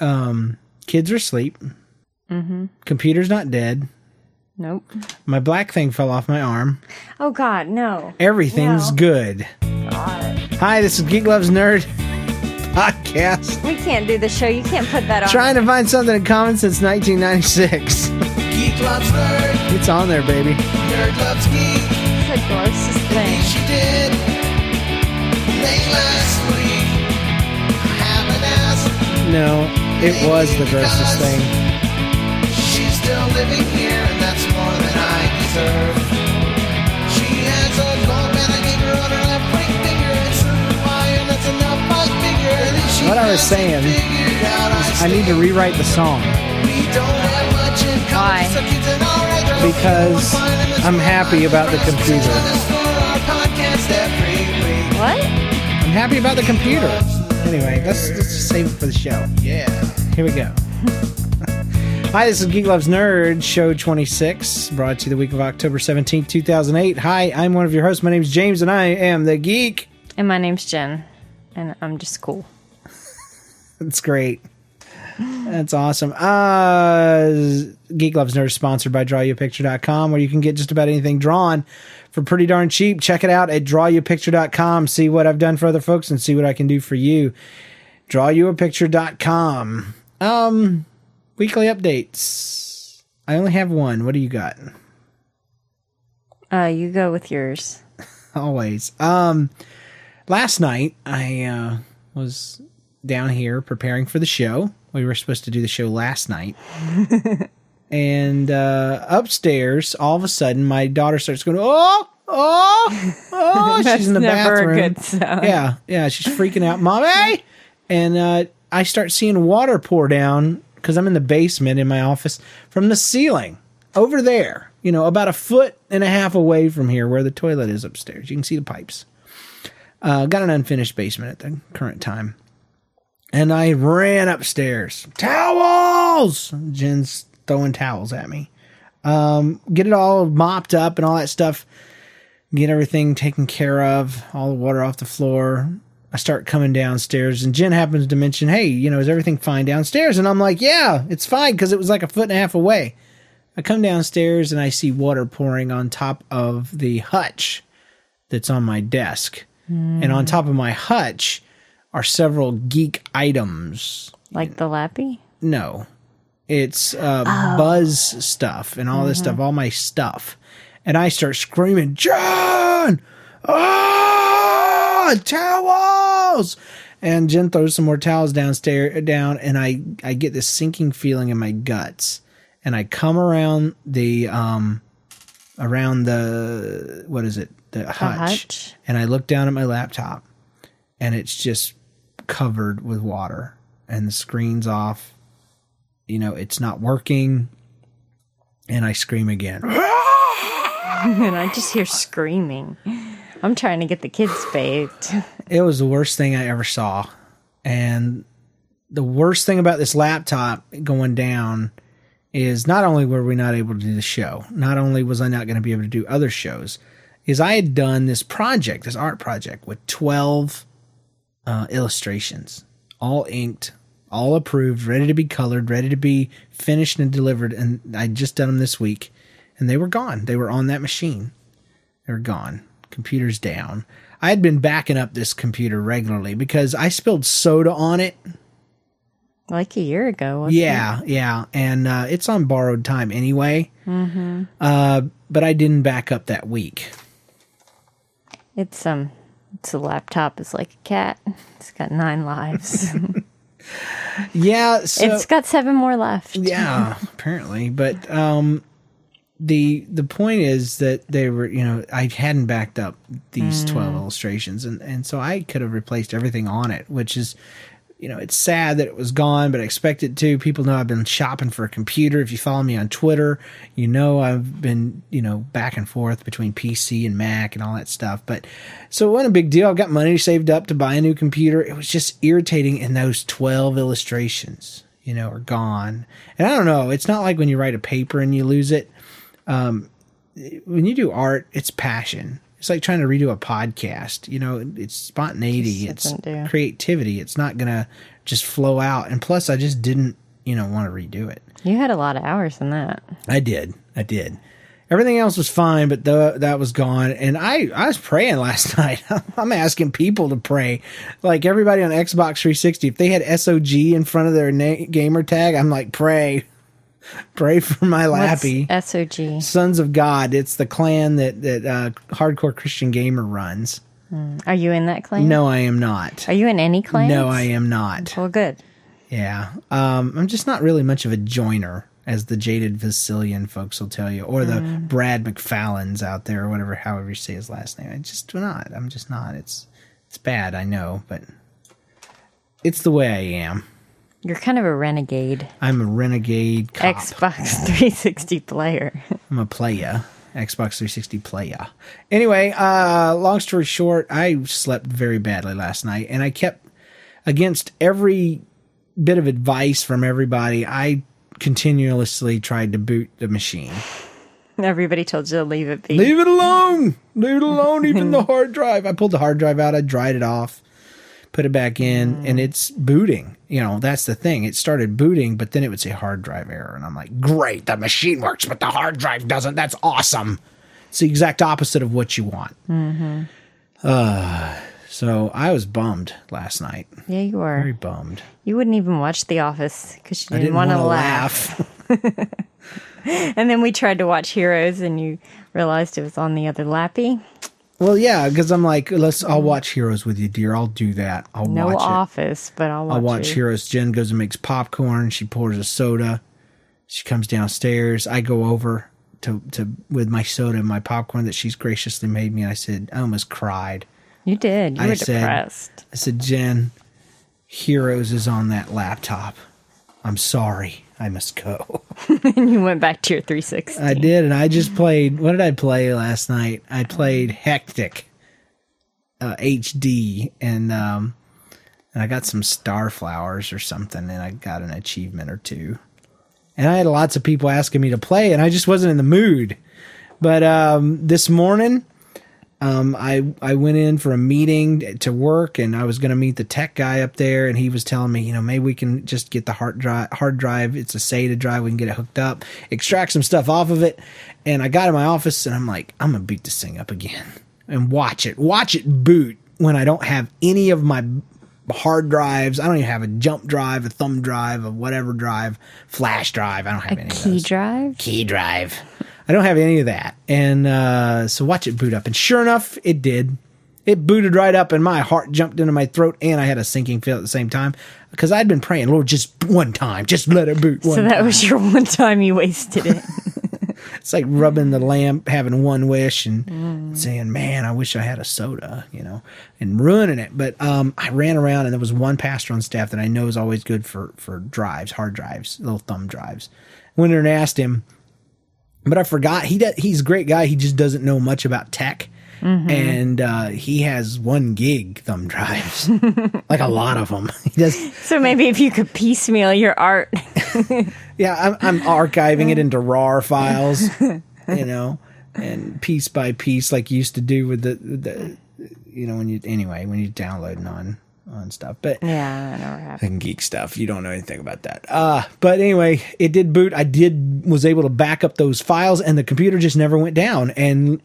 Um, kids are asleep. Mm-hmm. Computer's not dead. Nope. My black thing fell off my arm. Oh God, no. Everything's No. good. God. Hi, this is Geek Loves Nerd podcast. We can't do the show. You can't put that on. Trying to find something in common since 1996. Geek loves nerd, It's on there, baby. nerd loves geek. It's the grossest thing. She did late last week. I haven't asked. No, it was the grossest thing. She's still living here, and that's more than I deserve. She has a gold man I gave her on her left ring finger. It's through wire, that's enough, I figure. At she What I was saying figured out. I need to rewrite the song We don't have much in common, Why? so kids and all right, girls, because we're fine in this I'm happy about the computer. join us for our podcast every week. What? I'm happy about the computer. Anyway, let's, let's just save it for the show. Yeah. Here we go. Hi, this is Geek Loves Nerd, show 26, brought to you the week of October 17th, 2008. Hi, I'm one of your hosts. My name's James, and I am the Geek. And my name's Jen, and I'm just cool. That's great. That's awesome. Uh, Geek Loves Nerd is sponsored by DrawYouAPicture.com, where you can get just about anything drawn for pretty darn cheap. Check it out at DrawYouAPicture.com. See what I've done for other folks and see what I can do for you. DrawYouAPicture.com. Um, weekly updates. I only have one. What do you got? Uh, you go with yours. always. Um, last night I uh, was down here preparing for the show. We were supposed to do the show last night, and uh, upstairs, all of a sudden, my daughter starts going, "Oh, oh, oh!" She's in the never bathroom. a good sound. Yeah, yeah, she's freaking out, "Mommy!" And uh, I start seeing water pour down because I'm in the basement in my office from the ceiling over there. You know, about a foot and a half away from here, where the toilet is upstairs. You can see the pipes. Uh, got an unfinished basement at the current time. And I ran upstairs. Towels! Jen's throwing towels at me. Um, get it all mopped up and all that stuff. Get everything taken care of. All the water off the floor. I start coming downstairs, and Jen happens to mention, "Hey, you know, is everything fine downstairs?" And I'm like, "Yeah, it's fine," because it was like a foot and a half away. I come downstairs and I see water pouring on top of the hutch that's on my desk. Hmm. And on top of my hutch are several geek items. Like the lappy? No, it's uh, oh. buzz stuff and all this mm-hmm. stuff, all my stuff. And I start screaming, John! Ah! Ah! Towels! And Jen throws some more towels downstairs down, and I, I get this sinking feeling in my guts. And I come around the um around the what is it? The hutch. hutch? And I look down at my laptop and it's just covered with water and the screen's off. You know, it's not working. And I scream again. and I just hear screaming. I'm trying to get the kids bathed. It was the worst thing I ever saw. And the worst thing about this laptop going down is not only were we not able to do the show, not only was I not going to be able to do other shows, is I had done this project, this art project with 12 uh, illustrations, all inked, all approved, ready to be colored, ready to be finished and delivered. And I'd just done them this week and they were gone. They were on that machine. They were gone. Computer's down. I had been backing up this computer regularly because I spilled soda on it. Like a year ago. wasn't Yeah, yeah. And uh, it's on borrowed time anyway. Mm-hmm. Uh, but I didn't back up that week. It's um it's a laptop It's like a cat. It's got nine lives. Yeah, so, it's got seven more left. yeah, apparently. But um, the the point is that they were, you know, I hadn't backed up these mm. twelve illustrations, and and so I could have replaced everything on it, which is. You know, it's sad that it was gone, but I expect it to. People know I've been shopping for a computer. If you follow me on Twitter, you know I've been, you know, back and forth between PC and Mac and all that stuff. But so it wasn't a big deal. I've got money saved up to buy a new computer. It was just irritating, and those 12 illustrations, you know, are gone. And I don't know, it's not like when you write a paper and you lose it. Um, when you do art, it's passion. It's like trying to redo a podcast. You know, it's spontaneity, it's creativity. It's not gonna just flow out. And plus, I just didn't, you know, want to redo it. You had a lot of hours in that. I did. I did. Everything else was fine, but the, that was gone. And I, I was praying last night. I'm asking people to pray. Like everybody on Xbox 360, if they had SOG in front of their na- gamer tag, I'm like, pray. Pray for my What's lappy. SOG? Sons of God. It's the clan that, that uh, Hardcore Christian Gamer runs. Are you in that clan? No, I am not. Are you in any clan? No, I am not. Well, good. Yeah. Um, I'm just not really much of a joiner, as the jaded Vasilian folks will tell you, or the Brad McFallons out there, or whatever, however you say his last name. I just do not. I'm just not. It's it's bad, I know, but it's the way I am. You're kind of a renegade. I'm a renegade cop. Xbox 360 player. I'm a playa. Xbox 360 playa. Anyway, uh, long story short, I slept very badly last night, and I kept against every bit of advice from everybody. I continuously tried to boot the machine. Everybody told you to leave it be. Leave it alone. Leave it alone. Even the hard drive. I pulled the hard drive out. I dried it off, put it back in, and it's booting. You know, that's the thing. It started booting, but then it would say hard drive error, and I'm like, great, the machine works, but the hard drive doesn't. That's awesome. It's the exact opposite of what you want. Mm-hmm. Uh, so I was bummed last night. Yeah, you Very were. bummed. You wouldn't even watch The Office because you didn't, didn't want to laugh. laugh. And then we tried to watch Heroes, and you realized it was on the other lappy. Well, yeah, because I'm like, let's. I'll watch Heroes with you, dear. I'll do that. I'll No watch it. Office, but I'll watch, I watch. Heroes. Jen goes and makes popcorn. She pours a soda. She comes downstairs. I go over to to with my soda and my popcorn that she's graciously made me. I said, I almost cried. You did. You I were said- depressed. I said, Jen, Heroes is on that laptop. I'm sorry. I must go. and you went back to your 360. I did, and I just played. What did I play last night? I played Hexic uh, HD, and um, and I got some star flowers or something, and I got an achievement or two. And I had lots of people asking me to play, and I just wasn't in the mood. But um, this morning, um, I I went in for a meeting to work, and I was going to meet the tech guy up there, and he was telling me, you know, maybe we can just get the hard drive. Hard drive, it's a SATA drive. We can get it hooked up, extract some stuff off of it. And I got in my office, and I'm like, I'm gonna boot this thing up again and watch it, watch it boot when I don't have any of my hard drives. I don't even have a jump drive, a thumb drive, a whatever drive, flash drive. I don't have A any of key drive? key drive. I don't have any of that. And uh, so watch it boot up. And sure enough, it did. It booted right up, and my heart jumped into my throat, and I had a sinking feel at the same time because I'd been praying, Lord, just one time, just let it boot. One So that time. was your one time you wasted it. It's like rubbing the lamp, having one wish, and saying, "Man, I wish I had a soda," you know, and ruining it. But um, I ran around, and there was one pastor on staff that I know is always good for for drives, hard drives, little thumb drives. Went in and asked him, but I forgot he does, he's a great guy. He just doesn't know much about tech. And uh, he has one gig thumb drives, like a lot of them. He does, so maybe if you could piecemeal your art. Yeah, I'm, I'm archiving it into RAR files, you know, and piece by piece, like you used to do with the, the you know, when you anyway when you're downloading on on stuff. But yeah, I know what happened. and geek stuff, you don't know anything about that. Uh but anyway, it did boot. I did was able to back up those files, and the computer just never went down. And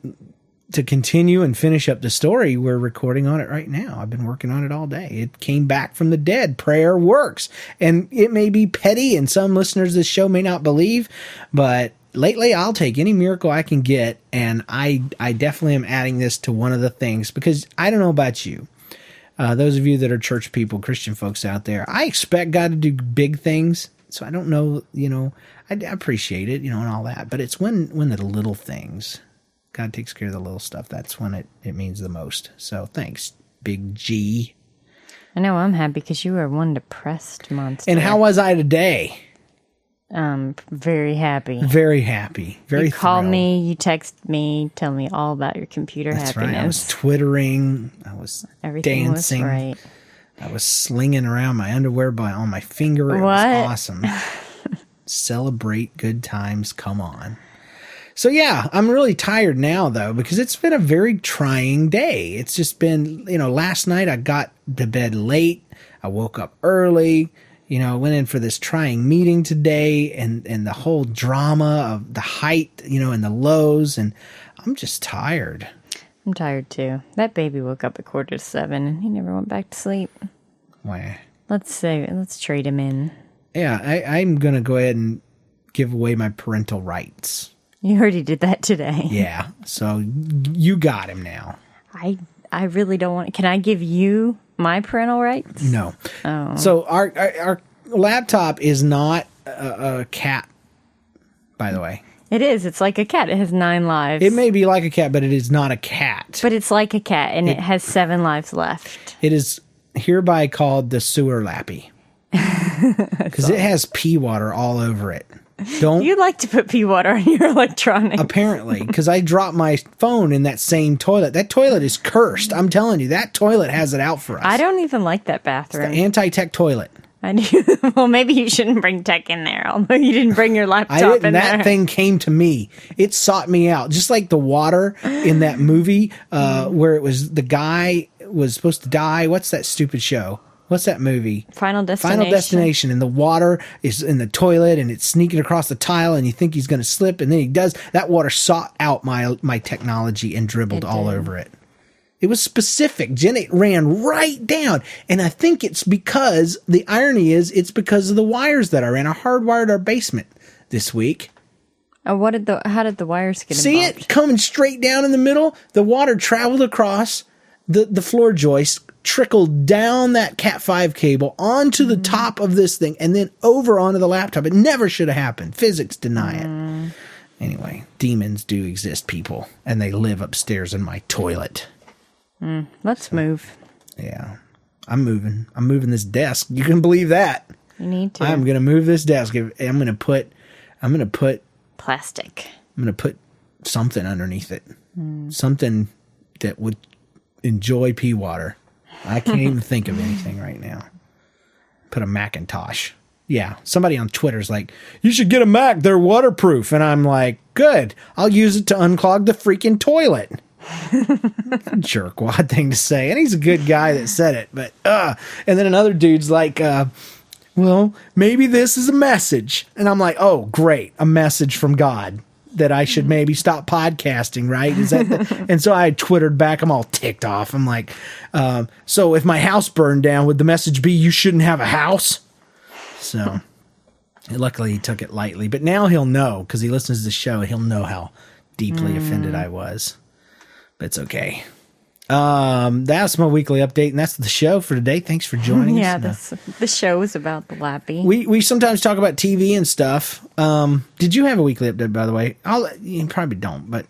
to continue and finish up the story, we're recording on it right now. I've been working on it all day. It came back from the dead. Prayer works. And it may be petty, and some listeners of this show may not believe, but lately I'll take any miracle I can get. And I, I definitely am adding this to one of the things because I don't know about you. Uh, those of you that are church people, Christian folks out there, I expect God to do big things. So I don't know, you know, I, I appreciate it, you know, and all that. But it's when when the little things, God takes care of the little stuff. That's when it it means the most. So thanks, Big G. I know I'm happy because you are one depressed monster. And how was I today? Um, very happy. Very happy. Very you call thrilled. me, you text me, tell me all about your computer That's right. I was twittering. I was Everything dancing. was right. I was slinging around my underwear by on my finger. It What? was awesome. Celebrate good times. Come on. So yeah, I'm really tired now though because it's been a very trying day. It's just been, you know, last night I got to bed late. I woke up early. You know, I went in for this trying meeting today and and the whole drama of the height, you know, and the lows and I'm just tired. I'm tired too. That baby woke up at quarter to seven and he never went back to sleep. Why? Let's say let's trade him in. Yeah, I, I'm gonna go ahead and give away my parental rights. You already did that today. Yeah, so you got him now. I I really don't want. Can I give you my parental rights? No. Oh. So our, our our laptop is not a, a cat. By the way, It is. It's like a cat. It has nine lives. it may be like a cat, but it is not a cat. but it's like a cat, and it, has seven lives left. it is hereby called the sewer lappy because it has pee water all over it. Don't You like to put pee water on your electronics. apparently because I dropped my phone in that same toilet. That toilet is cursed. I'm telling you, that toilet has it out for us. I don't even like that bathroom. the anti-tech toilet. I do. well, maybe you shouldn't bring tech in there. Although you didn't bring your laptop I didn't. in That there. thing came to me. It sought me out, just like the water in that movie uh, where it was the guy was supposed to die. What's that stupid show? What's that movie? Final destination. Final Destination, and the water is in the toilet, and it's sneaking across the tile, and you think he's going to slip, and then he does. That water sought out my my technology and dribbled It all did. over it. It was specific, Jen. It ran right down, and I think it's because the irony is it's because of the wires that are in. I hardwired our basement this week. Oh, what did the? How did the wires get in? See involved? it coming straight down in the middle? The water traveled across the, the floor joist, trickled down that Cat 5 cable onto the mm-hmm. top of this thing, and then over onto the laptop. It never should have happened. Physics deny it. Mm. Anyway, demons do exist, people, and they live upstairs in my toilet. Mm, let's move. Yeah. I'm moving. I'm moving this desk. You can believe that. You need to. I'm going to move this desk. I'm going to put I'm going to put Plastic. I'm gonna put something underneath it, mm. something that would enjoy pee water. I can't even think of anything right now. Put a Macintosh. Yeah, somebody on Twitter's like, "You should get a Mac. They're waterproof," and I'm like, "Good. I'll use it to unclog the freaking toilet." Jerkwad thing to say, and he's a good guy that said it, but uh. And then another dude's like, uh, well, maybe this is a message. And I'm like, oh, great, a message from God that I should maybe stop podcasting, right? Is that the- and so I twittered back. I'm all ticked off. I'm like, um, so if my house burned down, would the message be you shouldn't have a house? So luckily he took it lightly, but now he'll know because he listens to the show. He'll know how deeply offended I was, but it's okay. Um, that's my weekly update, and that's the show for today. Thanks for joining Yeah, us. This the show is about the lappy. we we sometimes talk about TV and stuff. Um, did you have a weekly update by the way? I'll you probably don't, but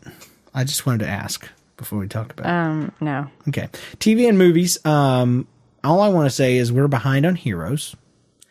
I just wanted to ask before we talk about. it. um, no. Okay, TV and movies. Um, all I want to say is we're behind on Heroes.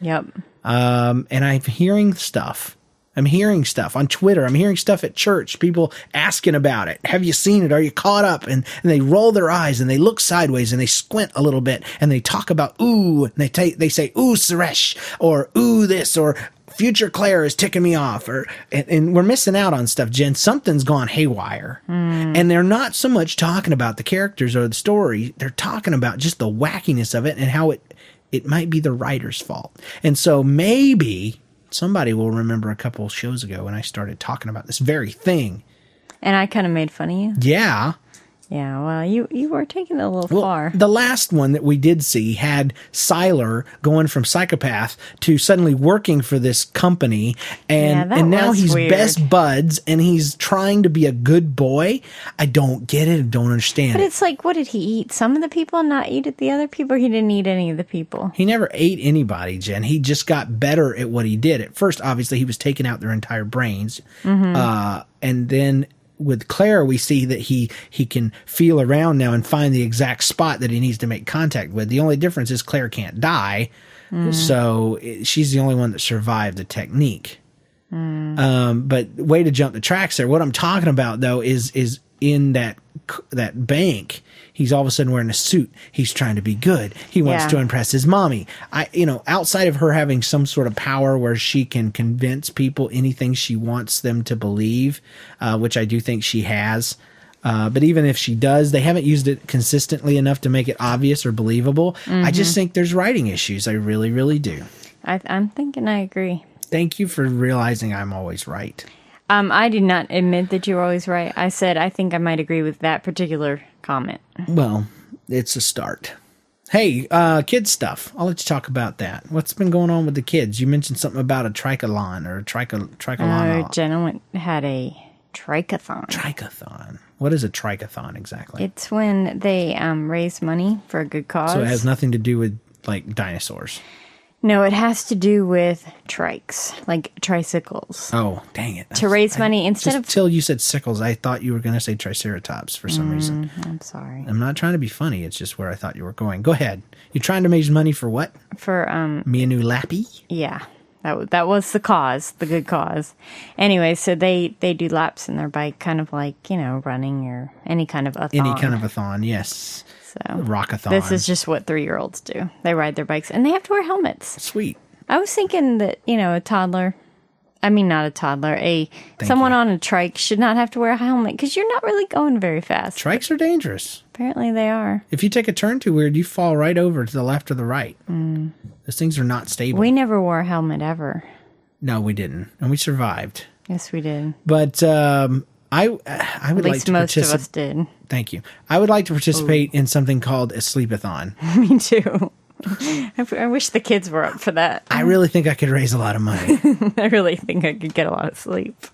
Yep. Um, and I'm hearing stuff. I'm hearing stuff on Twitter. I'm hearing stuff at church. People asking about it. Have you seen it? Are you caught up? And, and they roll their eyes and they look sideways and they squint a little bit and they talk about ooh. And they take they say ooh Suresh or ooh this or future Claire is ticking me off or and, and we're missing out on stuff. Jen, something's gone haywire. Hmm. And they're not so much talking about the characters or the story. They're talking about just the wackiness of it and how it it might be the writer's fault. And so maybe somebody will remember a couple shows ago when I started talking about this very thing. And I kind of made fun of you. Yeah. Yeah. Well, you you were taking it a little Well, far. the last one that we did see had Sylar going from psychopath to suddenly working for this company, and Yeah, and now he's weird. best buds, and he's trying to be a good boy. I don't get it. I don't understand But it. it's like, what did he eat? Some of the people, not eat at the other people. He didn't eat any of the people. He never ate anybody, Jen. He just got better at what he did. At first, obviously, he was taking out their entire brains, uh, and then with Claire, we see that he he can feel around now and find the exact spot that he needs to make contact with. The only difference is Claire can't die, so it, she's the only one that survived the technique. Um, but way to jump the tracks there. What I'm talking about though is is in that that bank, he's all of a sudden wearing a suit. He's trying to be good. He wants Yeah. to impress his mommy. I, you know, outside of her having some sort of power where she can convince people anything she wants them to believe, uh, which I do think she has. Uh, but even if she does, they haven't used it consistently enough to make it obvious or believable. I just think there's writing issues. I really, really do. I, I'm thinking I agree. Thank you for realizing I'm always right. Um, I did not admit that you were always right. I said I think I might agree with that particular comment. Well, it's a start. Hey, uh, kid stuff. I'll let you talk about that. What's been going on with the kids? You mentioned something about a trichalon or a tricha, trichalon. Uh, Jenna went, had a trichathon. trichathon. What is a trichathon exactly? It's when they um, raise money for a good cause. so it has nothing to do with like dinosaurs. No, it has to do with trikes, like tricycles. Oh, dang it. to raise money instead Just of. till you said sickles, I thought you were going to say triceratops for some reason. I'm sorry. I'm not trying to be funny. It's just where I thought you were going. Go ahead. You're trying to raise money for what? For um, Me a new lappy? Yeah, that that was the cause, the good cause. Anyway, so they they do laps in their bike, kind of like you know running or any kind of a Any kind of a thon, yes. So. Rockathon. This is just what three year olds do. They ride their bikes and they have to wear helmets. sweet. I was thinking that you know a toddler. I mean, not a toddler. A someone you. on a trike should not have to wear a helmet because you're not really going very fast. Trikes are dangerous. Apparently, they are. If you take a turn too weird, you fall right over to the left or the right. Those things are not stable. Mm. We never wore a helmet ever. no, we didn't, and we survived. Yes, we did. But um, I, I would At like least to most of participate. us did. Thank you. I would like to participate in something called a sleepathon. Me too. I, I wish the kids were up for that. I really think I could raise a lot of money. I really think I could get a lot of sleep.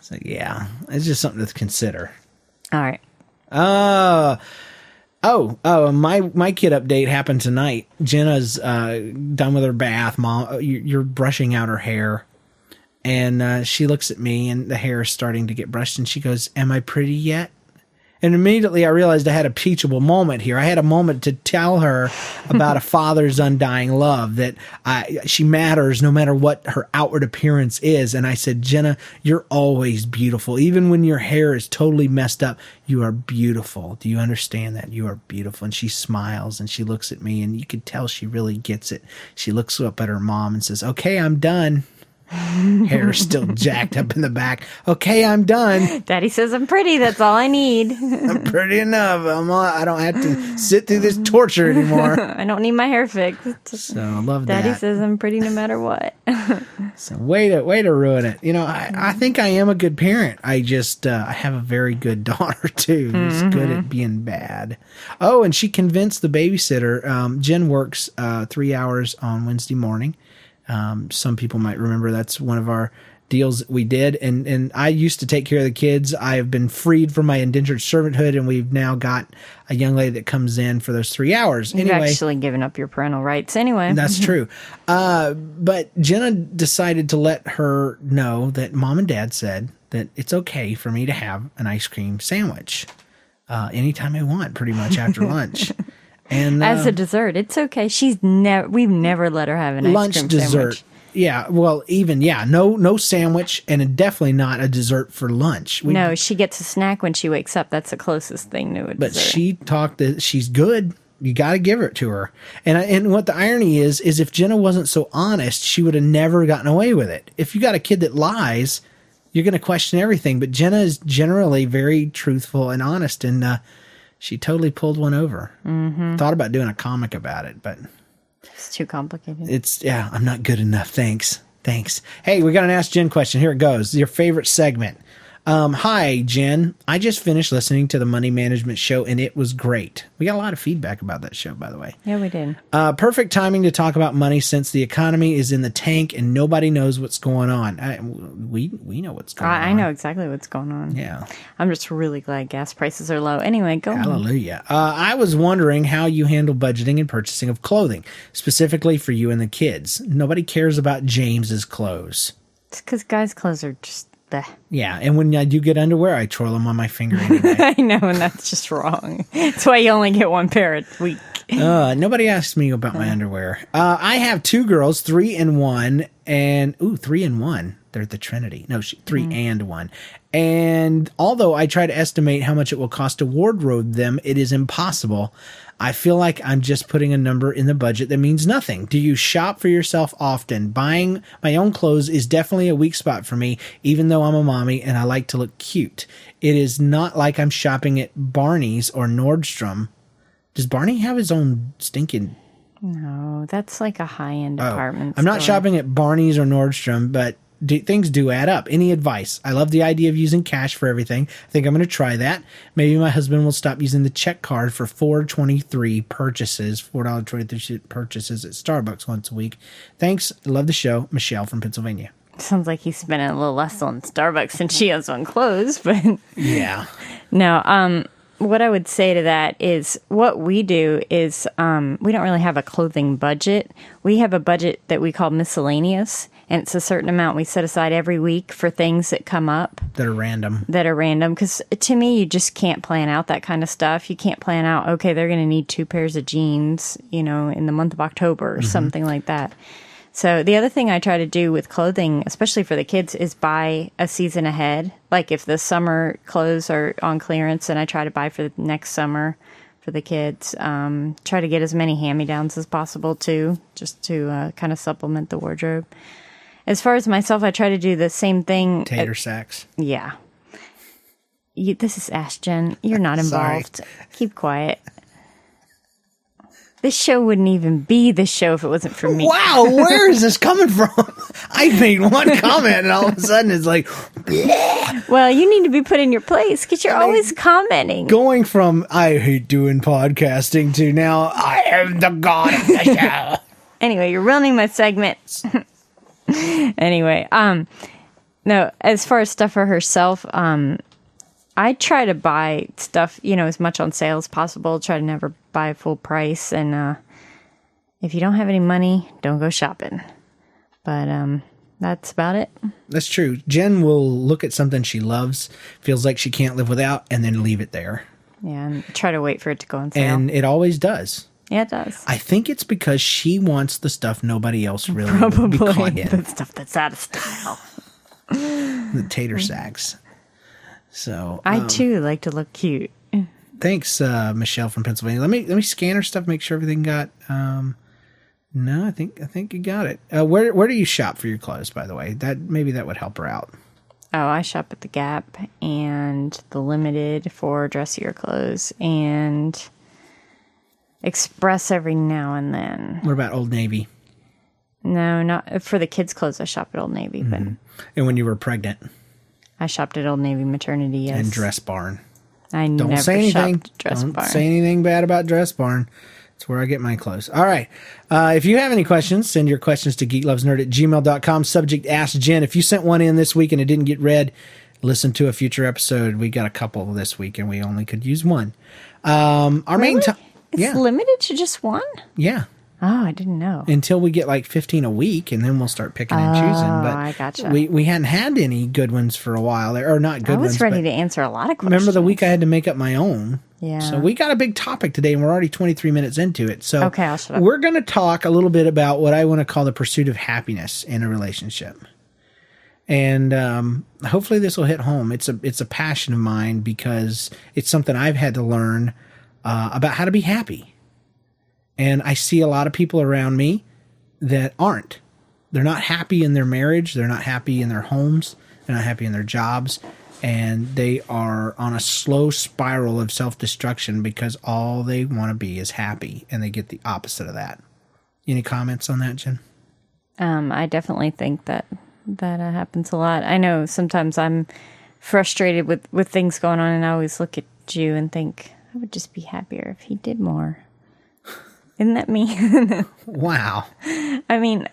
so yeah, it's just something to consider. All right. Uh oh, oh, my my kid update happened tonight. Jenna's uh done with her bath. Mom, uh, you're brushing out her hair. And uh, she looks at me, and the hair is starting to get brushed, and she goes, "Am I pretty yet?" And immediately I realized I had a teachable moment here. I had a moment to tell her about a father's undying love that I, she matters no matter what her outward appearance is. And I said, Jenna, you're always beautiful. Even when your hair is totally messed up, you are beautiful. Do you understand that? You are beautiful. And she smiles and she looks at me and you could tell she really gets it. She looks up at her mom and says, okay, I'm done. Hair still jacked up in the back. Okay, I'm done. Daddy says I'm pretty. That's all I need. I'm pretty enough. I'm all, I don't have to sit through this torture anymore. I don't need my hair fixed. So I love Daddy that. Daddy says I'm pretty no matter what. So way to way to ruin it. You know, I, I think I am a good parent. I just uh, I have a very good daughter too, who's good at being bad. Oh, and she convinced the babysitter. Um, Jen works uh, three hours on Wednesday morning. Um, some people might remember that's one of our deals that we did. And and I used to take care of the kids. I have been freed from my indentured servanthood, and we've now got a young lady that comes in for those three hours. You've Anyway, actually given up your parental rights anyway. that's true. Uh, but Jenna decided to let her know that mom and dad said that it's okay for me to have an ice cream sandwich uh, anytime I want, pretty much after lunch. And uh, As a dessert, it's okay. She's never. We've never let her have an lunch ice cream dessert. sandwich. Yeah, well, even yeah, no, no sandwich, and definitely not a dessert for lunch. We, No, she gets a snack when she wakes up. That's the closest thing to a but dessert. she talked that she's good. You got to give it to her. And I- and what the irony is is if Jenna wasn't so honest, she would have never gotten away with it. If you got a kid that lies, you're going to question everything. But Jenna is generally very truthful and honest, and uh, she totally pulled one over. Mm-hmm. Thought about doing a comic about it, but it's too complicated. it's yeah, I'm not good enough. Thanks. Thanks. Hey, we got an Ask Jen question. Here it goes. Your favorite segment. Um, hi, Jen. I just finished listening to the Money Management Show and it was great. We got a lot of feedback about that show, by the way. yeah, we did. Uh, perfect timing to talk about money since the economy is in the tank and nobody knows what's going on. I, we we know what's going on. I, I know exactly what's going on. Yeah. I'm just really glad gas prices are low. Anyway, go on. Hallelujah. Uh, I was wondering how you handle budgeting and purchasing of clothing, specifically for you and the kids. Nobody cares about James's clothes. It's because guys' clothes are just bleh. Yeah, and when I do get underwear, I twirl them on my finger anyway. I know, and that's just wrong. That's why you only get one pair a week. uh, nobody asked me about my underwear. Uh, I have two girls, three and one, and ooh, three and one. They're the Trinity. No, she, 3 and one. And although I try to estimate how much it will cost to wardrobe them, it is impossible. I feel like I'm just putting a number in the budget that means nothing. Do you shop for yourself often? Buying my own clothes is definitely a weak spot for me, even though I'm a mommy and I like to look cute. It is not like I'm shopping at Barney's or Nordstrom. Does Barney have his own stinking No, that's like a high end apartment. Oh, I'm not store. shopping at Barney's or Nordstrom, but do, things do add up. Any advice? I love the idea of using cash for everything. I think I'm going to try that. Maybe my husband will stop using the check card for 423 purchases, $4.23 purchases at Starbucks once a week. Thanks. Love the show. Michelle from Pennsylvania. Sounds like he's spending a little less on Starbucks than she has on clothes, but Yeah. no. Um, what I would say to that is what we do is um, we don't really have a clothing budget. We have a budget that we call miscellaneous, and it's a certain amount we set aside every week for things that come up That are random. that are random. Because to me, you just can't plan out that kind of stuff. You can't plan out, okay, they're going to need two pairs of jeans, you know, in the month of October or something like that. So the other thing I try to do with clothing, especially for the kids, is buy a season ahead. Like if the summer clothes are on clearance, and I try to buy for the next summer for the kids. Um, try to get as many hand me downs as possible too, just to uh, kind of supplement the wardrobe. As far as myself, I try to do the same thing. Tater sacks. Yeah. You, this is Ask Jen. You're not involved. Keep quiet. This show wouldn't even be this show if it wasn't for me. Wow, where is this coming from? I made one comment and all of a sudden it's like Well, you need to be put in your place because you're always commenting. going from I hate doing podcasting to now I am the god of the show. Anyway, you're ruining my segment. anyway, um, no, as far as stuff for herself, um, I try to buy stuff, you know, as much on sale as possible. Try to never buy full price, and uh, if you don't have any money, don't go shopping. But um, that's about it. That's true. Jen will look at something she loves, feels like she can't live without, and then leave it there. Yeah, and try to wait for it to go on sale. And it always does. Yeah, it does. I think it's because she wants the stuff nobody else really would be caught Probably in. the stuff that's out of style. The tater sacks. So I um, too like to look cute. thanks, uh, Michelle from Pennsylvania. Let me let me scan her stuff, make sure everything got. Um, no, I think I think you got it. Uh, where where do you shop for your clothes? By the way, that maybe that would help her out. Oh, I shop at the Gap and the Limited for dressier clothes and Express every now and then. What about Old Navy? No, not for the kids' clothes. I shop at Old Navy, but And when you were pregnant I shopped at Old Navy Maternity. Yes, and Dress Barn. I Don't never say anything. shopped at Dress Don't Barn. say anything bad about Dress Barn. It's where I get my clothes. All right. Uh, if you have any questions, send your questions to geeklovesnerd at gmail.com. Subject Ask Jen. If you sent one in this week and it didn't get read, listen to a future episode. We got a couple this week and we only could use one. Um, our main Really? It's Yeah. limited to just one. Yeah. Oh, I didn't know. Until we get like 15 a week and then we'll start picking and choosing. But Oh, I gotcha. we, we hadn't had any good ones for a while. Or not good ones. I was ones. ready to answer a lot of questions. Remember the week I had to make up my own? Yeah. So we got a big topic today and we're already 23 minutes into it. So Okay, I'll shut up. we're going to talk a little bit about what I want to call the pursuit of happiness in a relationship. And um, hopefully this will hit home. It's a it's a passion of mine because it's something I've had to learn uh, about how to be happy. And I see a lot of people around me that aren't. They're not happy in their marriage. They're not happy in their homes. They're not happy in their jobs. And they are on a slow spiral of self destruction because all they want to be is happy. And they get the opposite of that. Any comments on that, Jen? Um, I definitely think that that uh, happens a lot. I know sometimes I'm frustrated with with things going on, and I always look at you and think I would just be happier if he did more. Isn't that me? Wow. I mean,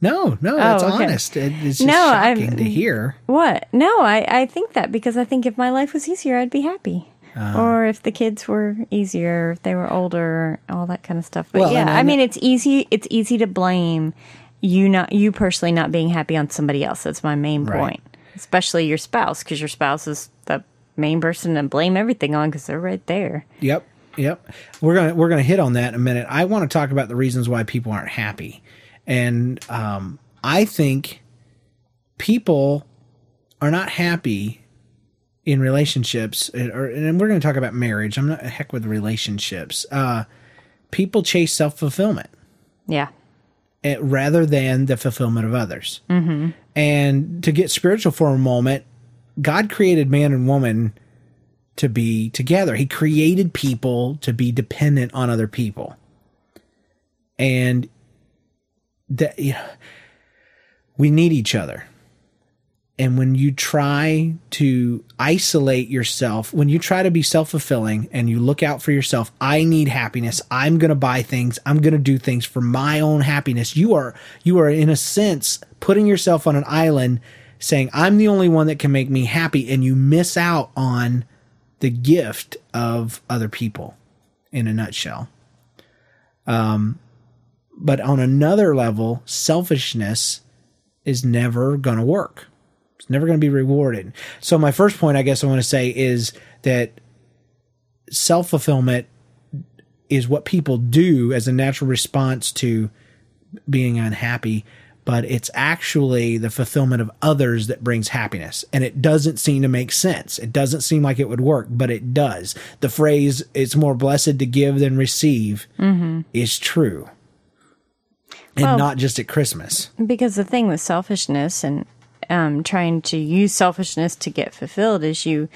No, no, that's Oh, okay. honest. It, it's just No, I'm- shocking to hear. what? No, I I think that because I think if my life was easier, I'd be happy. Uh-huh. or if the kids were easier, if they were older, all that kind of stuff. But Well, yeah, I mean, it's easy. It's easy to blame you not you personally not being happy on somebody else. That's my main Right. point. especially your spouse, because your spouse is the main person to blame everything on because they're right there. Yep. Yep. We're gonna we're gonna hit on that in a minute. I want to talk about the reasons why people aren't happy, and um, I think people are not happy in relationships, or, and we're going to talk about marriage. I'm not a heck with relationships. Uh, people chase self fulfillment Yeah. eh, rather than the fulfillment of others. Mm-hmm. And to get spiritual for a moment, God created man and woman to be together. He created people to be dependent on other people. And that you know, we need each other. And when you try to isolate yourself, when you try to be self fulfilling and you look out for yourself, I need happiness. I'm going to buy things. I'm going to do things for my own happiness. You are, you are in a sense putting yourself on an island saying, I'm the only one that can make me happy. And you miss out on the gift of other people in a nutshell. Um, but on another level, selfishness is never going to work. It's never going to be rewarded. So my first point, I guess I want to say is that self fulfillment is what people do as a natural response to being unhappy, but it's actually the fulfillment of others that brings happiness. And it doesn't seem to make sense. It doesn't seem like it would work, but it does. The phrase, it's more blessed to give than receive, is true. And Well- not just at Christmas. Because the thing with selfishness and um, trying to use selfishness to get fulfilled is you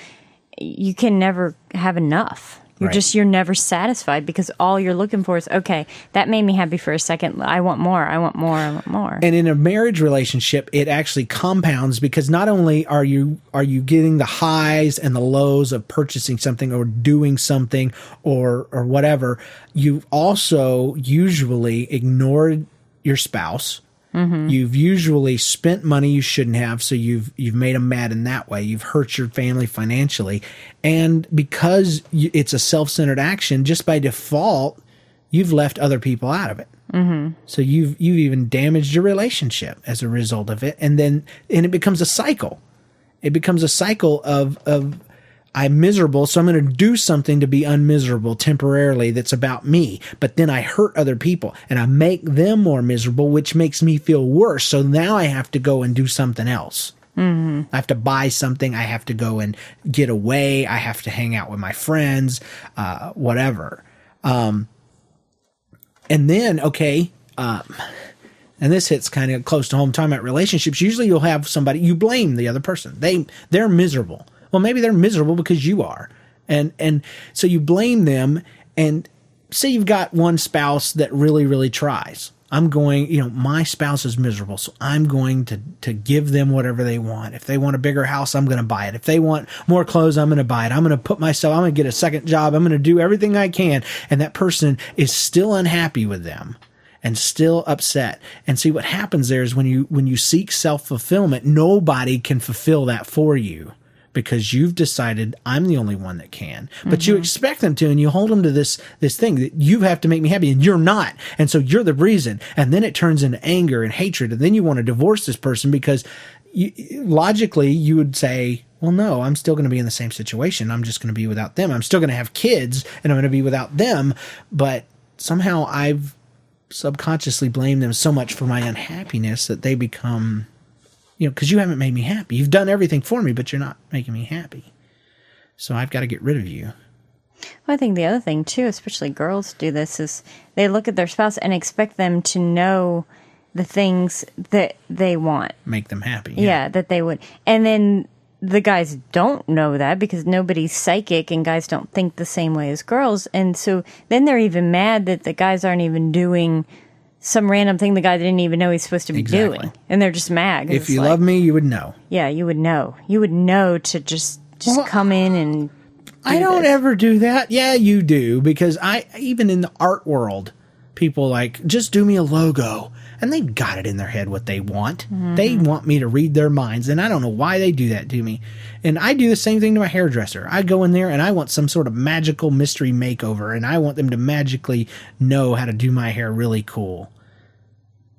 you can never have enough. You're Right. just you're never satisfied because all you're looking for is okay. That made me happy for a second. I want more. I want more. I want more. and in a marriage relationship it actually compounds because not only are you are you getting the highs and the lows of purchasing something or doing something or or whatever you also usually ignored your spouse Mm-hmm. You've usually spent money you shouldn't have, so you've you've made them mad in that way. You've hurt your family financially, and because you, it's a self-centered action, just by default, you've left other people out of it. Mm-hmm. So you've you've even damaged your relationship as a result of it, and then and it becomes a cycle. It becomes a cycle of of I'm miserable, so I'm going to do something to be unmiserable temporarily. That's about me, but then I hurt other people and I make them more miserable, which makes me feel worse. So now I have to go and do something else. I have to buy something. I have to go and get away. I have to hang out with my friends, uh, whatever. And then, okay, um, and this hits kind of close to home talking about relationships. Usually you'll have somebody, you blame the other person. They, they're miserable. Well, maybe they're miserable because you are. And, and so you blame them and say you've got one spouse that really, really tries. I'm going, you know, my spouse is miserable, so I'm going to to give them whatever they want. If they want a bigger house, I'm going to buy it. If they want more clothes, I'm going to buy it. I'm going to put myself, I'm going to get a second job. I'm going to do everything I can. And that person is still unhappy with them and still upset. And see what happens there is when you when you seek self-fulfillment, nobody can fulfill that for you because you've decided I'm the only one that can. But you mm-hmm. expect them to and you hold them to this this thing that you have to make me happy and you're not. And so you're the reason. And then it turns into anger and hatred and then you want to divorce this person because you, logically you would say well, no, I'm still going to be in the same situation. I'm just going to be without them. I'm still going to have kids and I'm going to be without them. But somehow I've subconsciously blamed them so much for my unhappiness that they become, you know, because you haven't made me happy. You've done everything for me, but you're not making me happy. So I've got to get rid of you. Well, I think the other thing too, especially girls do this, is they look at their spouse and expect them to know the things that they want. Make them happy. Yeah, that they would. And then the guys don't know that because nobody's psychic and guys don't think the same way as girls. And so then they're even mad that the guys aren't even doing some random thing the guy didn't even know he's supposed to be Exactly. doing. And they're just mad. If you like, love me, you would know. Yeah, you would know. You would know to just just Well, come in and I don't ever do that. Yeah, you do because I even in the art world, people like just do me a logo, and they've got it in their head what they want. They want me to read their minds, and I don't know why they do that to me. And I do the same thing to my hairdresser. I go in there and I want some sort of magical mystery makeover, and I want them to magically know how to do my hair really cool.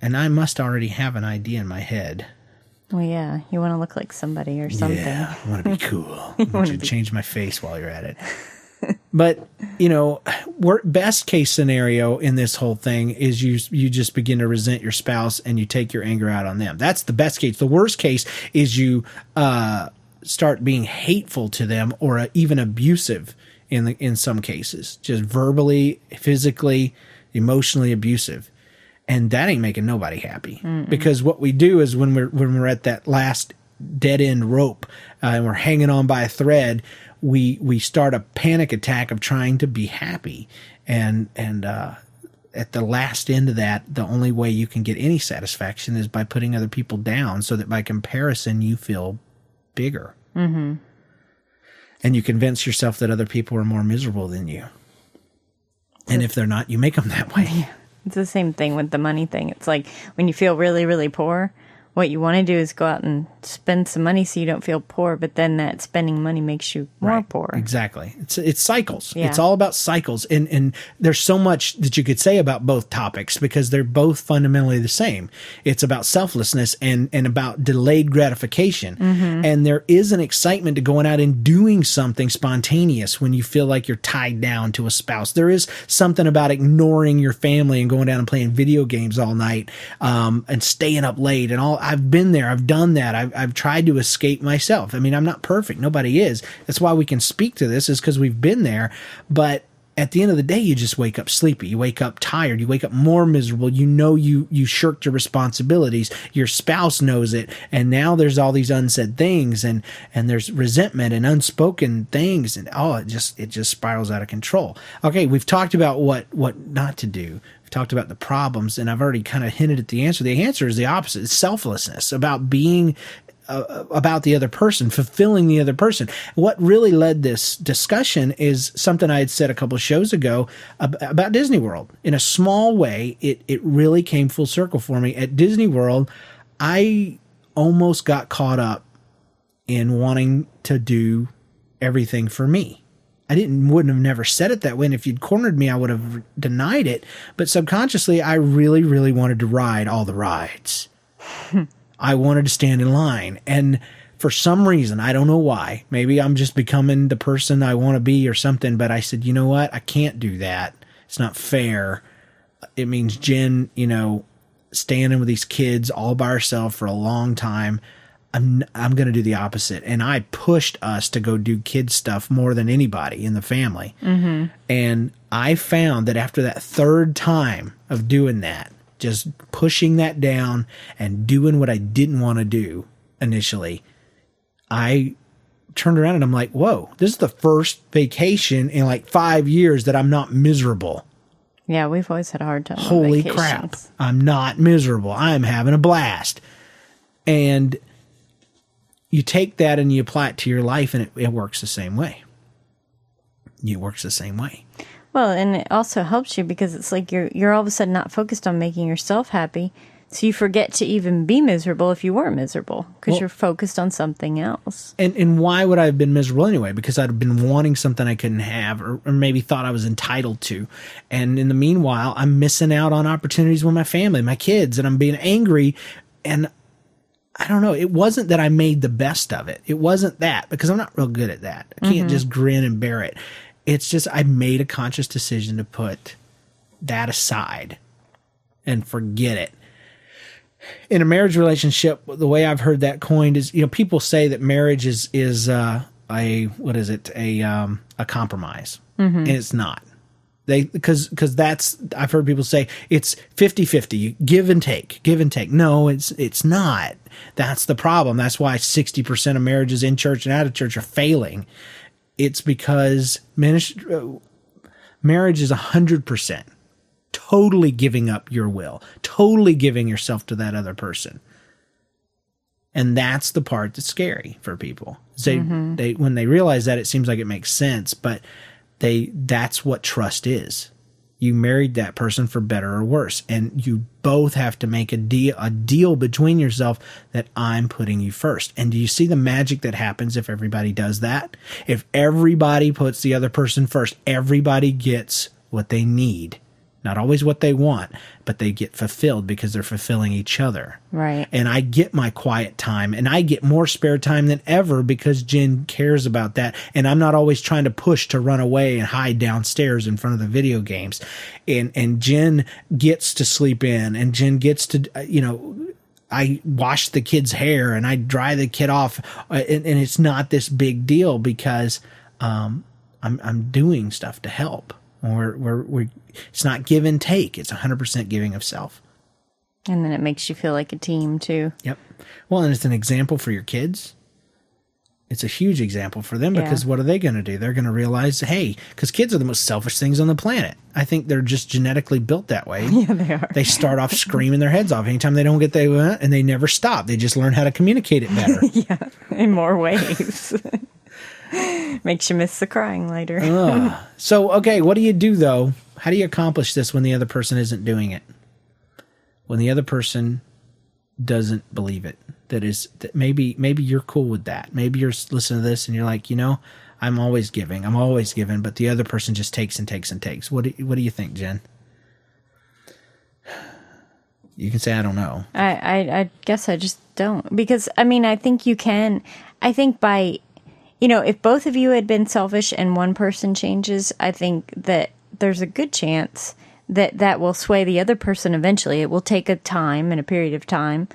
And I must already have an idea in my head. Well, yeah, you want to look like somebody or something. Yeah, I want to be cool. I want you to change my face while you're at it. But you know, best case scenario in this whole thing is you you just begin to resent your spouse and you take your anger out on them. That's the best case. The worst case is you uh, start being hateful to them or uh, even abusive in the, in some cases, just verbally, physically, emotionally abusive and that ain't making nobody happy because what we do is when we're when we're at that last dead end rope uh, and we're hanging on by a thread we we start a panic attack of trying to be happy and and uh at the last end of that the only way you can get any satisfaction is by putting other people down so that by comparison you feel bigger mm-hmm. and you convince yourself that other people are more miserable than you and if they're not you make them that way It's the same thing with the money thing. It's like when you feel really, really poor, what you want to do is go out and spend some money so you don't feel poor, but then that spending money makes you more Right. poor. Exactly. It's it's cycles. Yeah. It's all about cycles. And and there's so much that you could say about both topics because they're both fundamentally the same. It's about selflessness and and about delayed gratification. Mm-hmm. And there is an excitement to going out and doing something spontaneous when you feel like you're tied down to a spouse. There is something about ignoring your family and going down and playing video games all night um, and staying up late and all. I've been there. I've done that. I've, I've tried to escape myself. I mean, I'm not perfect. Nobody is. That's why we can speak to this is because we've been there. But at the end of the day, you just wake up sleepy. You wake up tired. You wake up more miserable. You know you you shirked your responsibilities. Your spouse knows it, and now there's all these unsaid things, and and there's resentment and unspoken things, and oh, it just it just spirals out of control. Okay, we've talked about what what not to do. We've talked about the problems, and I've already kind of hinted at the answer. The answer is the opposite: it's selflessness, about being uh, about the other person, fulfilling the other person. What really led this discussion is something I had said a couple shows ago ab- about Disney World. In a small way, it it really came full circle for me. At Disney World, I almost got caught up in wanting to do everything for me. I didn't wouldn't have never said it that way. And if you'd cornered me, I would have denied it. But subconsciously, I really, really wanted to ride all the rides. I wanted to stand in line. And for some reason, I don't know why, maybe I'm just becoming the person I want to be or something, but I said, you know what? I can't do that. It's not fair. It means Jen, you know, standing with these kids all by herself for a long time. I'm I'm going to do the opposite. And I pushed us to go do kid stuff more than anybody in the family. Mm-hmm. And I found that after that third time of doing that, just pushing that down and doing what I didn't want to do initially, I turned around and I'm like, whoa, this is the first vacation in like five years that I'm not miserable. Yeah, we've always had a hard time. Holy crap. I'm not miserable. I'm having a blast. And you take that and you apply it to your life and it, it works the same way. It works the same way. Well, and it also helps you because it's like you're you're all of a sudden not focused on making yourself happy, so you forget to even be miserable if you were miserable because Well- you're focused on something else. And and why would I have been miserable anyway? Because I'd have been wanting something I couldn't have, or, or maybe thought I was entitled to. And in the meanwhile, I'm missing out on opportunities with my family, my kids, and I'm being angry. And I don't know. It wasn't that I made the best of it. It wasn't that because I'm not real good at that. I can't mm-hmm. just grin and bear it. It's just I made a conscious decision to put that aside and forget it in a marriage relationship, the way I've heard that coined is, you know, people say that marriage is is uh, a what is it a um, a compromise, and it's not. They because because that's I've heard people say it's 50-50, give and take, give and take. No, it's it's not. That's the problem. That's why sixty percent of marriages in church and out of church are failing. It's because ministry, uh, marriage is hundred percent totally giving up your will, totally giving yourself to that other person. And that's the part that's scary for people. They, mm-hmm. they, when they realize that, it seems like it makes sense, but they, that's what trust is. You married that person for better or worse, and you both have to make a deal, a deal between yourself that I'm putting you first. And do you see the magic that happens if everybody does that? If everybody puts the other person first, everybody gets what they need Not always what they want, but they get fulfilled because they're fulfilling each other. Right. And I get my quiet time and I get more spare time than ever because Jen cares about that. And I'm not always trying to push to run away and hide downstairs in front of the video games. And, and Jen gets to sleep in and Jen gets to, uh, you know, I wash the kid's hair and I dry the kid off. Uh, and, and it's not this big deal because, um, I'm, I'm doing stuff to help. We're, we're, we're, it's not give and take. It's 100% giving of self. And then it makes you feel like a team too. Yep. Well, and it's an example for your kids. It's a huge example for them because Yeah. what are they going to do? They're going to realize, hey, because kids are the most selfish things on the planet. I think they're just genetically built that way. Yeah, they are. They start off screaming their heads off anytime they don't get they want, uh, and they never stop. They just learn how to communicate it better. Yeah, in more ways. Makes you miss the crying later. so, okay, what do you do though? How do you accomplish this when the other person isn't doing it? When the other person doesn't believe it. That is that maybe maybe you're cool with that. Maybe you're listening to this and you're like, you know, I'm always giving. I'm always giving, but the other person just takes and takes and takes. What do, what do you think, Jen? You can say I don't know. I, I, I guess I just don't because I mean I think you can. I think by, you know, if both of you had been selfish and one person changes, I think that there's a good chance that that will sway the other person eventually. It will take a time and a period of time,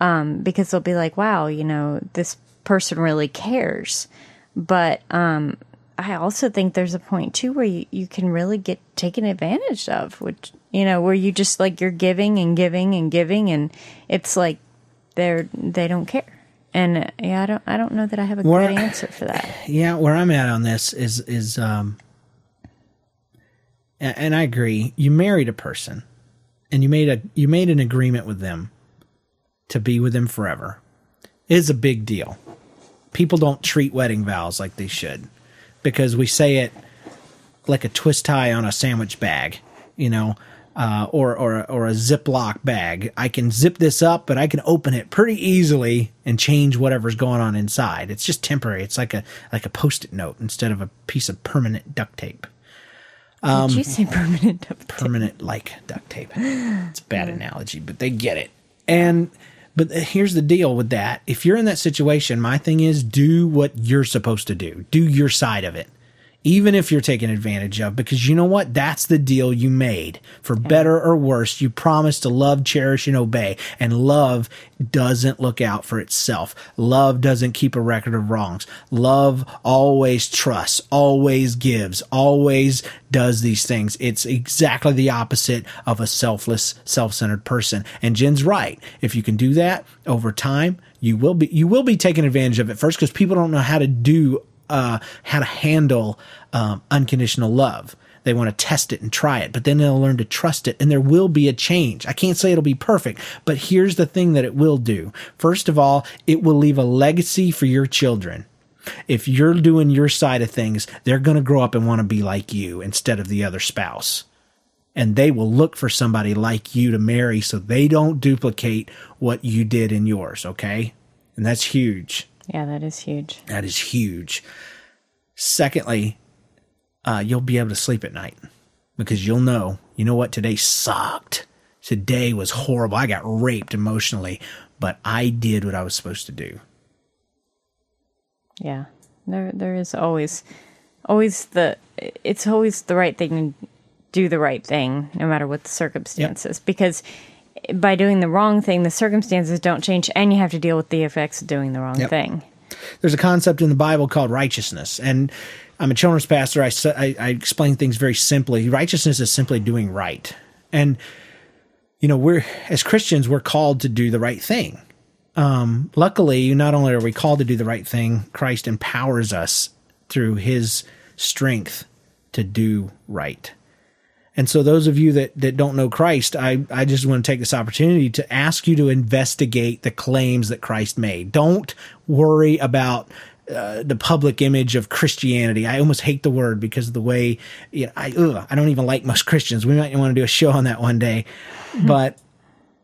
um, because they'll be like, wow, you know, this person really cares. But um, I also think there's a point too where you, you can really get taken advantage of, which you know, where you just like you're giving and giving and giving, and it's like they're they don't care. And yeah, I don't I don't know that I have a Where- good answer for that. Yeah, where I'm at on this is is um and I agree. You married a person and you made a you made an agreement with them to be with them forever. It is a big deal. People don't treat wedding vows like they should because we say it like a twist tie on a sandwich bag, you know, uh, or or or a Ziploc bag. I can zip this up, but I can open it pretty easily and change whatever's going on inside. It's just temporary. It's like a like a post-it note instead of a piece of permanent duct tape. Did you say permanent? duct tape? Permanent like duct tape. It's a bad analogy, but they get it. And but here's the deal with that. If you're in that situation, my thing is do what you're supposed to do. Do your side of it. Even if you're taken advantage of, because you know what? That's the deal you made. For better or worse, you promised to love, cherish, and obey. And love doesn't look out for itself. Love doesn't keep a record of wrongs. Love always trusts, always gives, always does these things. It's exactly the opposite of a selfless, self-centered person. And Jen's right. If you can do that over time, you will be you will be taken advantage of at first because people don't know how to do uh, how to handle um, unconditional love. They want to test it and try it, but then they'll learn to trust it, and there will be a change. I can't say it'll be perfect, but here's the thing that it will do. First of all, it will leave a legacy for your children. If you're doing your side of things, they're going to grow up and want to be like you instead of the other spouse. And they will look for somebody like you to marry so they don't duplicate what you did in yours, okay? And that's huge. Yeah, that is huge. That is huge. Secondly, uh, you'll be able to sleep at night because you'll know, you know what, today sucked. Today was horrible. I got raped emotionally, but I did what I was supposed to do. Yeah, there there is always always the it's always the right thing to do the right thing no matter what the circumstances because by doing the wrong thing the circumstances don't change and you have to deal with the effects of doing the wrong Yep. thing. there's a concept in the Bible called righteousness, and I'm a children's pastor. I I explain things very simply. Righteousness is simply doing right, and you know we're as Christians we're called to do the right thing. Um, luckily, not only are we called to do the right thing, Christ empowers us through His strength to do right. And so, those of you that, that don't know Christ, I, I just want to take this opportunity to ask you to investigate the claims that Christ made. Don't worry about uh, the public image of Christianity. I almost hate the word because of the way you know, I ugh, I don't even like most Christians. We might want to do a show on that one day, but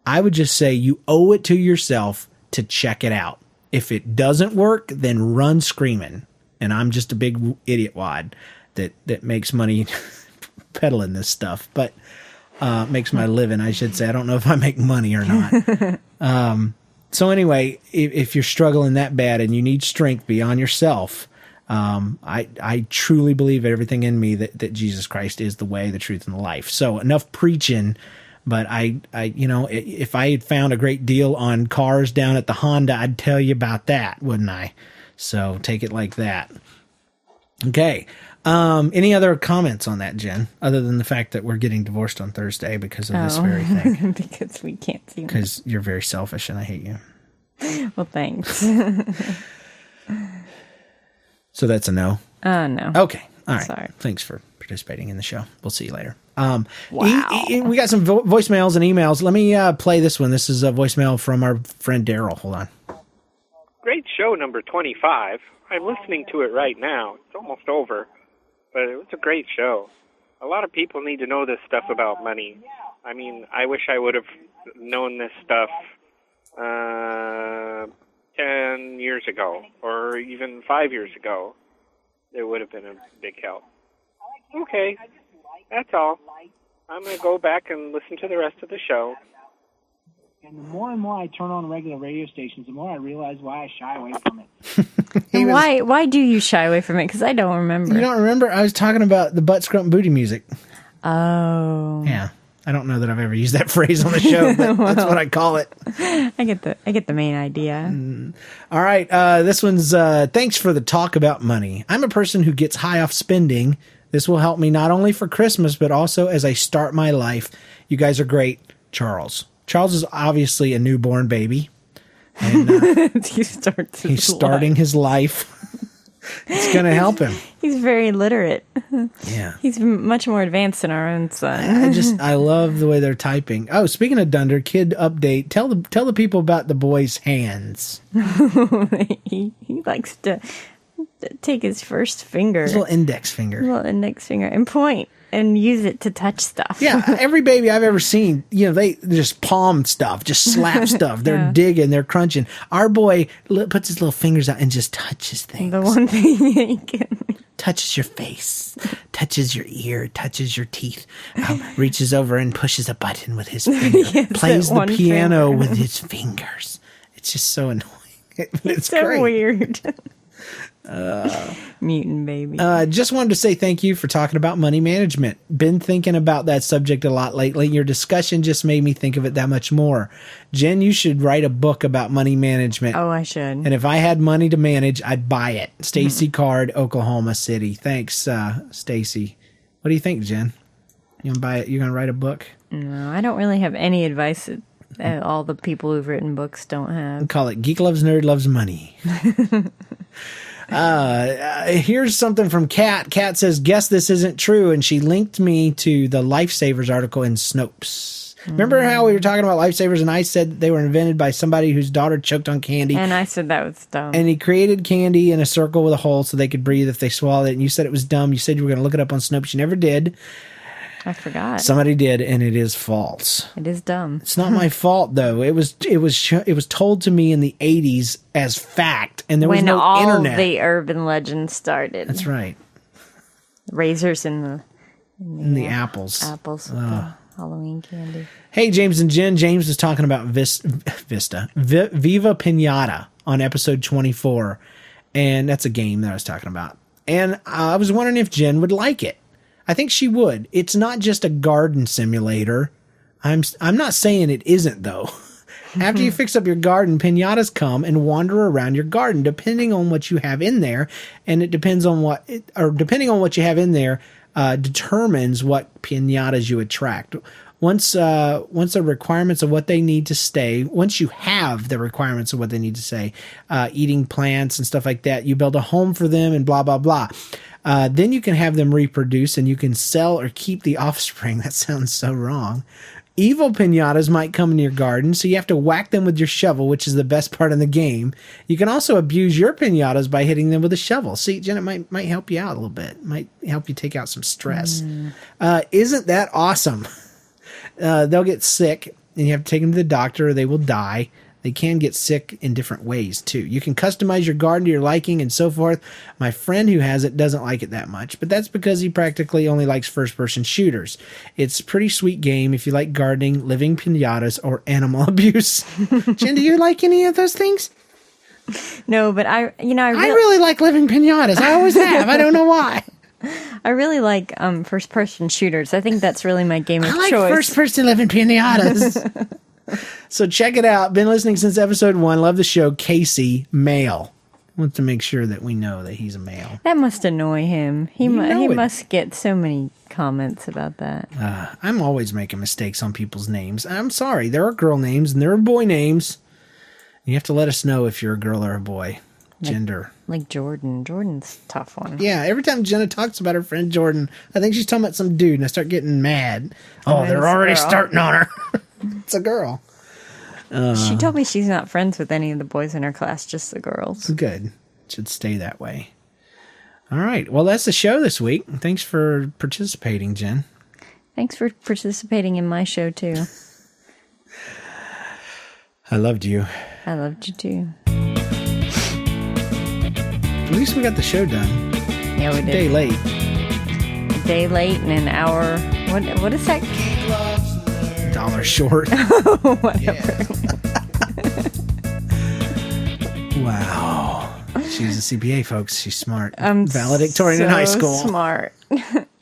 I would just say you owe it to yourself to check it out. If it doesn't work, then run screaming. And I'm just a big idiot wad that that makes money peddling this stuff. But uh, makes my living. I should say. I don't know if I make money or not. um, so anyway, if, if you're struggling that bad and you need strength beyond yourself, um, I I truly believe everything in me that that Jesus Christ is the way, the truth, and the life. So enough preaching. But I, I, you know, if I had found a great deal on cars down at the Honda, I'd tell you about that, wouldn't I? So take it like that. Okay. Um, any other comments on that, Jen, other than the fact that we're getting divorced on Thursday because of this Oh. very thing? because we can't see. Because you're very selfish and I hate you. Well, thanks. So that's a no. Oh no. Okay. All right. Sorry. Thanks for participating in the show. We'll see you later. Um, Wow. e- e- we got some vo- voicemails and emails. Let me uh, play this one. This is a voicemail from our friend Daryl. Hold on. Great show number 25. I'm listening to it right now. It's almost over, but it was a great show. A lot of people need to know this stuff about money. I mean, I wish I would have known this stuff uh, 10 years ago or even 5 years ago. It would have been a big help. Okay, that's all. I'm going to go back and listen to the rest of the show. And the more and more I turn on regular radio stations, the more I realize why I shy away from it. And was- why why do you shy away from it? Because I don't remember. You don't remember? I was talking about the butt scrump booty music. oh, Yeah. I don't know that I've ever used that phrase on the show, but that's what I call it. I get the I get the main idea. All right. Uh, this one's uh, thanks for the talk about money. I'm a person who gets high off spending. This will help me not only for Christmas, but also as I start my life. You guys are great. Charles. Charles is obviously a newborn baby. And uh, he starts. he's his starting life. his life. it's going to help him. He's very literate. Yeah. He's much more advanced than our own son. I just I love the way they're typing. Oh, speaking of Dunder, kid update. Tell the tell the people about the boy's hands. he he likes to take his first finger, His little index finger. little index finger, and point and use it to touch stuff. Yeah, every baby I've ever seen, you know, they just palm stuff, just slap stuff. They're Yeah. digging, they're crunching. Our boy li- puts his little fingers out and just touches things. The one thing he can. touches your face, touches your ear, touches your teeth, um, reaches over and pushes a button with his finger, Yes, plays the piano finger. with his fingers. It's just so annoying. It's so great. weird. Mutant baby. Uh, just wanted to say thank you for talking about money management. Been thinking about that subject a lot lately. Your discussion just made me think of it that much more. Jen, you should write a book about money management. oh, I should. And if I had money to manage, I'd buy it. Stacy Card, Oklahoma City. Thanks, uh, Stacy. What do you think, Jen? You gonna buy it? You gonna write a book? no, I don't really have any advice that that all the people who've written books don't have. Call it Geek Loves Nerd Loves Money. uh, here's something from Kat. Kat says, "Guess this isn't true," and she linked me to the Lifesavers article in Snopes. Remember how we were talking about lifesavers, and I said they were invented by somebody whose daughter choked on candy, And I said that was dumb. and he created candy in a circle with a hole so they could breathe if they swallowed it. And you said it was dumb. You said you were going to look it up on Snopes. You never did. I forgot. Somebody did, and it is false. it is dumb. It's not my fault though. It was it was it was told to me in the '80s as fact, and there was when no all internet. the urban legends started. That's right. Razors in the And the uh, apples. apples with the Halloween candy. Hey, James and Jen. James was talking about Vis- Vista, Vi- Viva Pinata on episode 24. And that's a game that I was talking about. And I was wondering if Jen would like it. I think she would. It's not just a garden simulator. I'm, I'm not saying it isn't, though. After you fix up your garden, pinatas come and wander around your garden, depending on what you have in there, and it depends on what, it, or depending on what you have in there, uh, determines what pinatas you attract. Once, uh, once the requirements of what they need to stay, once you have the requirements of what they need to stay, uh, eating plants and stuff like that, you build a home for them and blah blah blah. Uh, then you can have them reproduce and you can sell or keep the offspring. That sounds so wrong. Evil pinatas might come in your garden, so you have to whack them with your shovel, which is the best part in the game. You can also abuse your pinatas by hitting them with a shovel. See, Jen, it might might help you out a little bit. Might help you take out some stress. Uh, isn't that awesome? Uh, they'll get sick, and you have to take them to the doctor, or they will die. They can get sick in different ways too. You can customize your garden to your liking and so forth. My friend who has it doesn't like it that much, but that's because he practically only likes first person shooters. It's a pretty sweet game if you like gardening, living pinatas, or animal abuse. Jen, do you like any of those things? No, but I, you know, I, I really, really like living pinatas. I always have. I don't know why. I really like um, first person shooters. I think that's really my game of I like choice. first person living pinatas. so check it out. Been listening since episode one. Love the show. Casey, male. Wants to make sure that we know that he's a male. that must annoy him. He mu- know he it. must get so many comments about that. Uh, I'm always making mistakes on people's names. I'm sorry. There are girl names and there are boy names. You have to let us know if you're a girl or a boy. Gender. Like Jordan. Jordan's a tough one. Yeah, every time Jenna talks about her friend Jordan, I think she's talking about some dude, and I start getting mad. Oh, they're already girl. starting on her. it's a girl. She told me she's not friends with any of the boys in her class, just the girls. Good. Should stay that way. All right. Well, that's the show this week. Thanks for participating, Jen. Thanks for participating in my show too. I loved you. I loved you too. At least we got the show done. Yeah, we A day late. A day late and an hour. What what is that? Dollar short. wow. She's a CPA, folks. She's smart. I'm Valedictorian in high school. Smart.